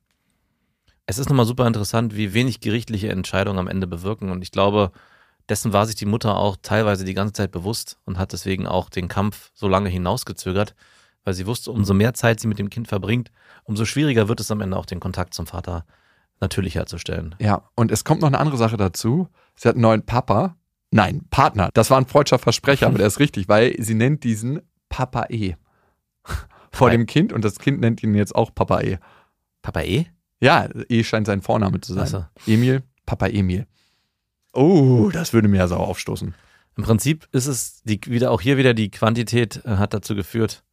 Es ist nochmal super interessant, wie wenig gerichtliche Entscheidungen am Ende bewirken. Und ich glaube, dessen war sich die Mutter auch teilweise die ganze Zeit bewusst und hat deswegen auch den Kampf so lange hinausgezögert, weil sie wusste, umso mehr Zeit sie mit dem Kind verbringt, umso schwieriger wird es am Ende auch den Kontakt zum Vater natürlich herzustellen. Ja, und es kommt noch eine andere Sache dazu. Sie hat einen neuen Papa. Nein, Partner. Das war ein freudscher Versprecher, aber der ist richtig, weil sie nennt diesen Papa E. [laughs] Vor Papa- dem Kind und das Kind nennt ihn jetzt auch Papa E. Papa E? Ja, E scheint sein Vorname zu sein. Ach so. Emil, Papa Emil. Oh, das würde mir ja sauer aufstoßen. Im Prinzip ist es die, wieder auch hier wieder die Quantität äh, hat dazu geführt,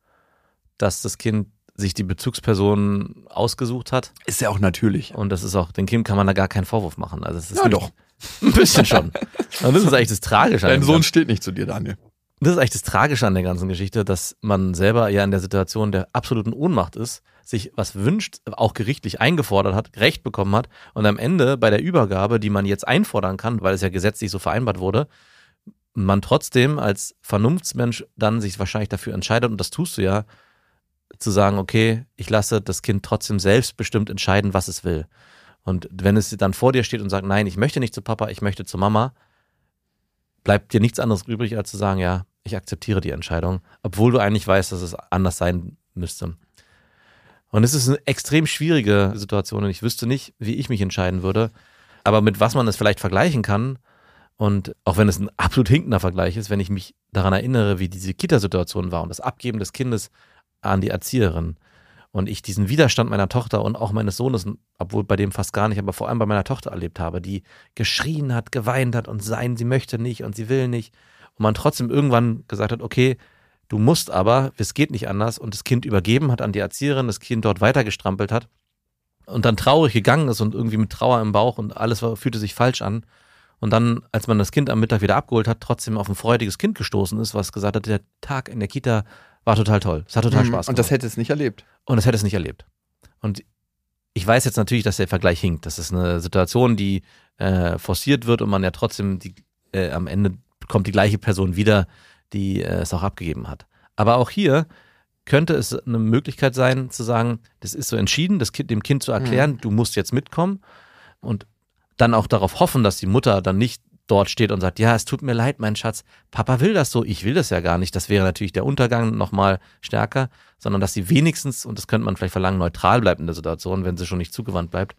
dass das Kind sich die Bezugsperson ausgesucht hat. Ist ja auch natürlich. Und das ist auch, dem Kind kann man da gar keinen Vorwurf machen. Also es ist Ja, doch. [laughs] Ein bisschen schon. Und [laughs] das ist eigentlich das Tragische. Dein Sohn steht nicht zu dir, Daniel. Das ist eigentlich das Tragische an der ganzen Geschichte, dass man selber ja in der Situation der absoluten Ohnmacht ist, sich was wünscht, auch gerichtlich eingefordert hat, Recht bekommen hat und am Ende bei der Übergabe, die man jetzt einfordern kann, weil es ja gesetzlich so vereinbart wurde, man trotzdem als Vernunftsmensch dann sich wahrscheinlich dafür entscheidet, und das tust du ja, zu sagen, okay, ich lasse das Kind trotzdem selbstbestimmt entscheiden, was es will. Und wenn es dann vor dir steht und sagt, nein, ich möchte nicht zu Papa, ich möchte zu Mama, bleibt dir nichts anderes übrig, als zu sagen, ja, ich akzeptiere die Entscheidung, obwohl du eigentlich weißt, dass es anders sein müsste. Und es ist eine extrem schwierige Situation und ich wüsste nicht, wie ich mich entscheiden würde. Aber mit was man es vielleicht vergleichen kann, und auch wenn es ein absolut hinkender Vergleich ist, wenn ich mich daran erinnere, wie diese Kita-Situation war und das Abgeben des Kindes an die Erzieherin und ich diesen Widerstand meiner Tochter und auch meines Sohnes, obwohl bei dem fast gar nicht, aber vor allem bei meiner Tochter erlebt habe, die geschrien hat, geweint hat und sein, sie möchte nicht und sie will nicht. Und man trotzdem irgendwann gesagt hat, okay, du musst aber, es geht nicht anders und das Kind übergeben hat an die Erzieherin, das Kind dort weitergestrampelt hat und dann traurig gegangen ist und irgendwie mit Trauer im Bauch und alles war, fühlte sich falsch an. Und dann, als man das Kind am Mittag wieder abgeholt hat, trotzdem auf ein freudiges Kind gestoßen ist, was gesagt hat, der Tag in der Kita war total toll. Es hat total Spaß gemacht. Mhm. Und das hätte es nicht erlebt. Und das hätte es nicht erlebt. Und ich weiß jetzt natürlich, dass der Vergleich hinkt. Das ist eine Situation, die äh, forciert wird und man ja trotzdem die, äh, am Ende kommt die gleiche Person wieder, die äh, es auch abgegeben hat. Aber auch hier könnte es eine Möglichkeit sein, zu sagen, das ist so entschieden, das kind, dem Kind zu erklären, du musst jetzt mitkommen und dann auch darauf hoffen, dass die Mutter dann nicht dort steht und sagt, ja, es tut mir leid, mein Schatz, Papa will das so, ich will das ja gar nicht. Das wäre natürlich der Untergang nochmal stärker, sondern dass sie wenigstens, und das könnte man vielleicht verlangen, neutral bleibt in der Situation, wenn sie schon nicht zugewandt bleibt,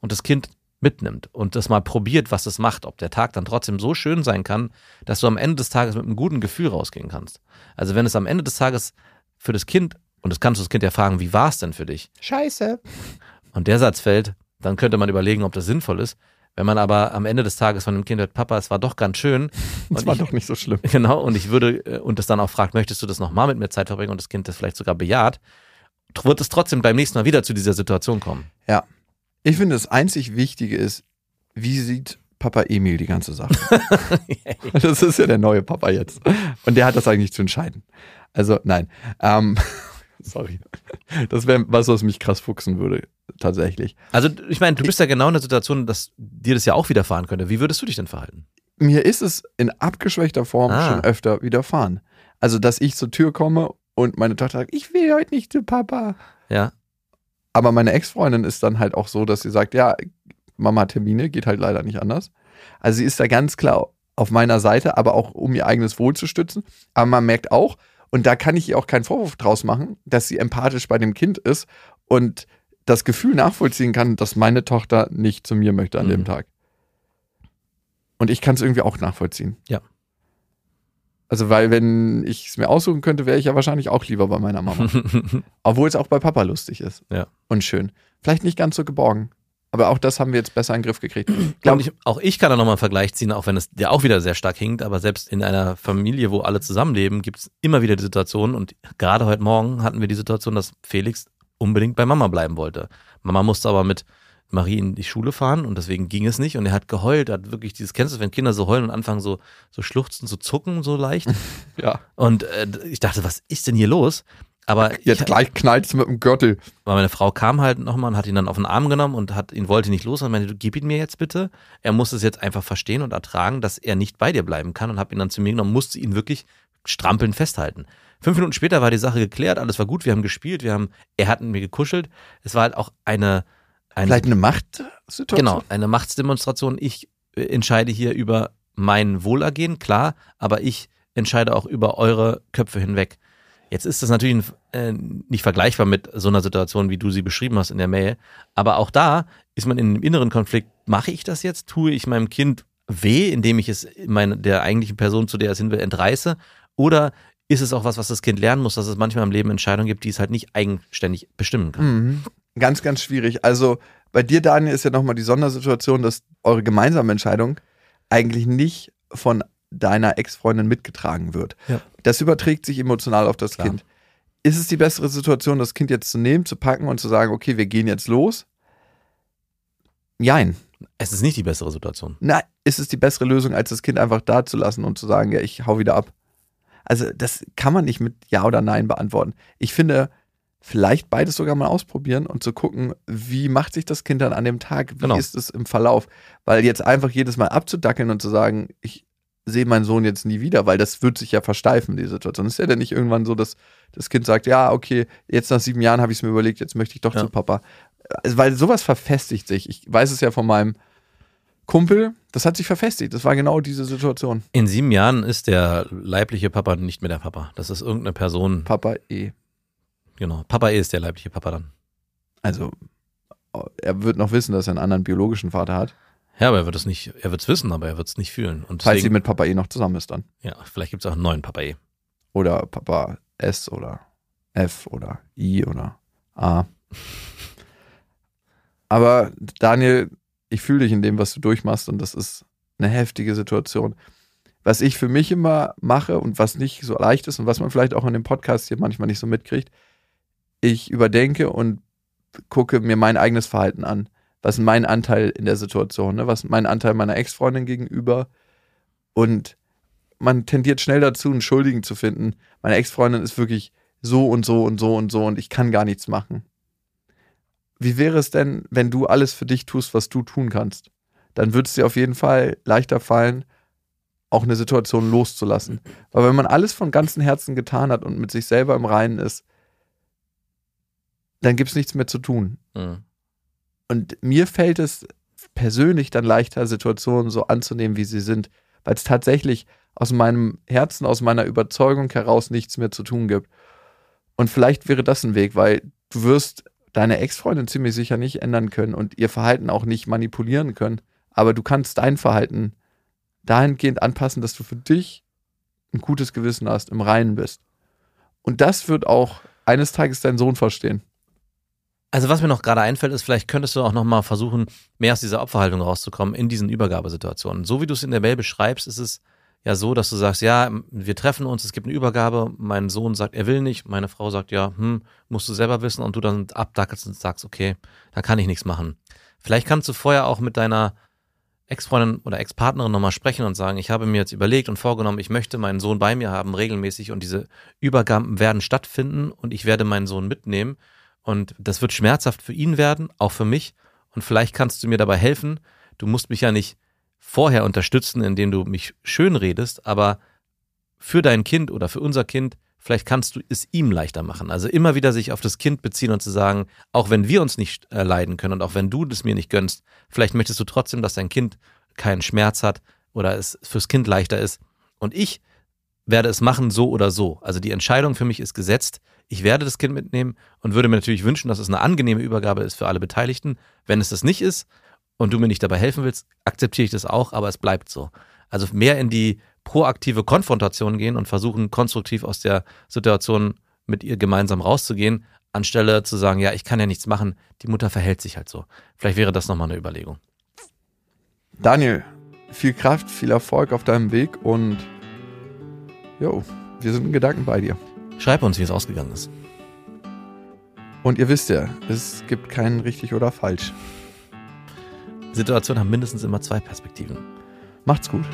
und das Kind mitnimmt und das mal probiert, was es macht, ob der Tag dann trotzdem so schön sein kann, dass du am Ende des Tages mit einem guten Gefühl rausgehen kannst. Also wenn es am Ende des Tages für das Kind, und das kannst du das Kind ja fragen, wie war es denn für dich? Scheiße. und der Satz fällt, dann könnte man überlegen, ob das sinnvoll ist. Wenn man aber am Ende des Tages von dem Kind hört, Papa, es war doch ganz schön. [laughs] Und war ich, doch nicht so schlimm. [laughs] Genau, und ich würde, äh, und das dann auch fragt, möchtest du das nochmal mit mir Zeit verbringen und das Kind das vielleicht sogar bejaht, wird es trotzdem beim nächsten Mal wieder zu dieser Situation kommen. Ja. Ich finde, das einzig Wichtige ist, wie sieht Papa Emil die ganze Sache? [laughs] das ist ja der neue Papa jetzt. Und der hat das eigentlich zu entscheiden. Also, nein. Ähm, [laughs] Sorry. Das wäre was, was mich krass fuchsen würde, tatsächlich. Also, ich meine, du bist ja genau in der Situation, dass dir das ja auch widerfahren könnte. Wie würdest du dich denn verhalten? Mir ist es in abgeschwächter Form Ah. schon öfter widerfahren. Also, dass ich zur Tür komme und meine Tochter sagt, ich will heute nicht zu Papa. Ja. Aber meine Ex-Freundin ist dann halt auch so, dass sie sagt, ja, Mama hat Termine, geht halt leider nicht anders. Also sie ist da ganz klar auf meiner Seite, aber auch um ihr eigenes Wohl zu stützen. Aber man merkt auch, und da kann ich ihr auch keinen Vorwurf draus machen, dass sie empathisch bei dem Kind ist und das Gefühl nachvollziehen kann, dass meine Tochter nicht zu mir möchte an dem Mhm. Tag. Und ich kann es irgendwie auch nachvollziehen. Ja. Also, weil, wenn ich es mir aussuchen könnte, wäre ich ja wahrscheinlich auch lieber bei meiner Mama. [laughs] Obwohl es auch bei Papa lustig ist. Ja. Und schön. Vielleicht nicht ganz so geborgen. Aber auch das haben wir jetzt besser in den Griff gekriegt. Glaub, ich, auch ich kann da nochmal einen Vergleich ziehen, auch wenn es der auch wieder sehr stark hinkt, aber selbst in einer Familie, wo alle zusammenleben, gibt es immer wieder die Situation und gerade heute Morgen hatten wir die Situation, dass Felix unbedingt bei Mama bleiben wollte. Mama musste aber mit Marie in die Schule fahren und deswegen ging es nicht und er hat geheult, hat wirklich dieses, kennst du, wenn Kinder so heulen und anfangen so, so schluchzen, zu zucken so leicht [laughs] ja. und äh, ich dachte, was ist denn hier los? Aber Jetzt ich, gleich knallt es mit dem Gürtel. weil meine Frau kam halt nochmal und hat ihn dann auf den Arm genommen und hat ihn wollte nicht los und meinte, du gib ihn mir jetzt bitte. Er muss es jetzt einfach verstehen und ertragen, dass er nicht bei dir bleiben kann und habe ihn dann zu mir genommen, musste ihn wirklich strampeln festhalten. Fünf Minuten später war die Sache geklärt, alles war gut, wir haben gespielt, wir haben, er hat mit mir gekuschelt. Es war halt auch eine, eine Vielleicht eine Machtsituation? Genau, eine Machtsdemonstration. Ich äh, entscheide hier über mein Wohlergehen, klar, aber ich entscheide auch über eure Köpfe hinweg. Jetzt ist das natürlich äh, nicht vergleichbar mit so einer Situation, wie du sie beschrieben hast in der Mail, aber auch da ist man in einem inneren Konflikt. Mache ich das jetzt? Tue ich meinem Kind weh, indem ich es meine, der eigentlichen Person, zu der es hin will, entreiße? Oder ist es auch was, was das Kind lernen muss, dass es manchmal im Leben Entscheidungen gibt, die es halt nicht eigenständig bestimmen kann? Mhm. Ganz, ganz schwierig. Also bei dir, Daniel, ist ja nochmal die Sondersituation, dass eure gemeinsame Entscheidung eigentlich nicht von deiner Ex-Freundin mitgetragen wird. Ja. Das überträgt sich emotional auf das Klar. Kind. Ist es die bessere Situation, das Kind jetzt zu nehmen, zu packen und zu sagen, okay, wir gehen jetzt los? Jein. Es ist nicht die bessere Situation. Na, ist es die bessere Lösung, als das Kind einfach da zu lassen und zu sagen, ja, ich hau wieder ab? Also, das kann man nicht mit Ja oder Nein beantworten. Ich finde, vielleicht beides sogar mal ausprobieren und zu gucken, wie macht sich das Kind dann an dem Tag, wie Genau. ist es im Verlauf. Weil jetzt einfach jedes Mal abzudackeln und zu sagen, ich sehe meinen Sohn jetzt nie wieder, weil das wird sich ja versteifen, die Situation. ist ja dann nicht irgendwann so, dass das Kind sagt, ja, okay, jetzt nach sieben Jahren habe ich es mir überlegt, jetzt möchte ich doch Ja. zu Papa. Also, weil sowas verfestigt sich. Ich weiß es ja von meinem Kumpel, das hat sich verfestigt. Das war genau diese Situation. In sieben Jahren ist der leibliche Papa nicht mehr der Papa. Das ist irgendeine Person. Papa eh. Genau. Papa ist der leibliche Papa dann. Also, er wird noch wissen, dass er einen anderen biologischen Vater hat. Ja, aber er wird es nicht, er wird es wissen, aber er wird es nicht fühlen. Und Falls sie deswegen, mit Papa E noch zusammen ist dann. ja, vielleicht gibt es auch einen neuen Papa E. Oder Papa S oder F oder I oder A. Aber Daniel, ich fühle dich in dem, was du durchmachst und das ist eine heftige Situation. Was ich für mich immer mache und was nicht so leicht ist und was man vielleicht auch in dem Podcast hier manchmal nicht so mitkriegt, ich überdenke und gucke mir mein eigenes Verhalten an. Was ist mein Anteil in der Situation? Ne? Was ist mein Anteil meiner Ex-Freundin gegenüber? Und man tendiert schnell dazu, einen Schuldigen zu finden. Meine Ex-Freundin ist wirklich so und so und so und so und ich kann gar nichts machen. Wie wäre es denn, wenn du alles für dich tust, was du tun kannst? Dann wird es dir auf jeden Fall leichter fallen, auch eine Situation loszulassen. Weil wenn man alles von ganzem Herzen getan hat und mit sich selber im Reinen ist, dann gibt es nichts mehr zu tun. Mhm. Und mir fällt es persönlich dann leichter, Situationen so anzunehmen, wie sie sind, weil es tatsächlich aus meinem Herzen, aus meiner Überzeugung heraus nichts mehr zu tun gibt. Und vielleicht wäre das ein Weg, weil du wirst deine Ex-Freundin ziemlich sicher nicht ändern können und ihr Verhalten auch nicht manipulieren können. Aber du kannst dein Verhalten dahingehend anpassen, dass du für dich ein gutes Gewissen hast, im Reinen bist. Und das wird auch eines Tages dein Sohn verstehen. Also was mir noch gerade einfällt, ist, vielleicht könntest du auch nochmal versuchen, mehr aus dieser Opferhaltung rauszukommen in diesen Übergabesituationen. So wie du es in der Mail beschreibst, ist es ja so, dass du sagst, ja, wir treffen uns, es gibt eine Übergabe, mein Sohn sagt, er will nicht, meine Frau sagt, ja, hm, musst du selber wissen und du dann abdackelst und sagst, okay, da kann ich nichts machen. Vielleicht kannst du vorher auch mit deiner Ex-Freundin oder Ex-Partnerin nochmal sprechen und sagen, ich habe mir jetzt überlegt und vorgenommen, ich möchte meinen Sohn bei mir haben, regelmäßig und diese Übergaben werden stattfinden und ich werde meinen Sohn mitnehmen und das wird schmerzhaft für ihn werden, auch für mich und vielleicht kannst du mir dabei helfen. Du musst mich ja nicht vorher unterstützen, indem du mich schön redest, aber für dein Kind oder für unser Kind, vielleicht kannst du es ihm leichter machen. Also immer wieder sich auf das Kind beziehen und zu sagen, auch wenn wir uns nicht äh, leiden können und auch wenn du das mir nicht gönnst, vielleicht möchtest du trotzdem, dass dein Kind keinen Schmerz hat oder es fürs Kind leichter ist. Und ich werde es machen, so oder so. Also die Entscheidung für mich ist gesetzt. Ich werde das Kind mitnehmen und würde mir natürlich wünschen, dass es eine angenehme Übergabe ist für alle Beteiligten. Wenn es das nicht ist und du mir nicht dabei helfen willst, akzeptiere ich das auch, aber es bleibt so. Also mehr in die proaktive Konfrontation gehen und versuchen, konstruktiv aus der Situation mit ihr gemeinsam rauszugehen, anstelle zu sagen, ja, ich kann ja nichts machen, die Mutter verhält sich halt so. Vielleicht wäre das nochmal eine Überlegung. Daniel, viel Kraft, viel Erfolg auf deinem Weg und jo, wir sind in Gedanken bei dir. Schreib uns, wie es ausgegangen ist. Und ihr wisst ja, es gibt keinen richtig oder falsch. Situationen haben mindestens immer zwei Perspektiven. Macht's gut.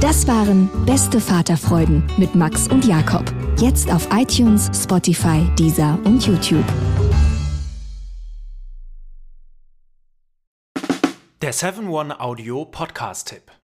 Das waren Beste Vaterfreuden mit Max und Jakob. Jetzt auf iTunes, Spotify, Deezer und YouTube. Der 7-One Audio Podcast-Tipp.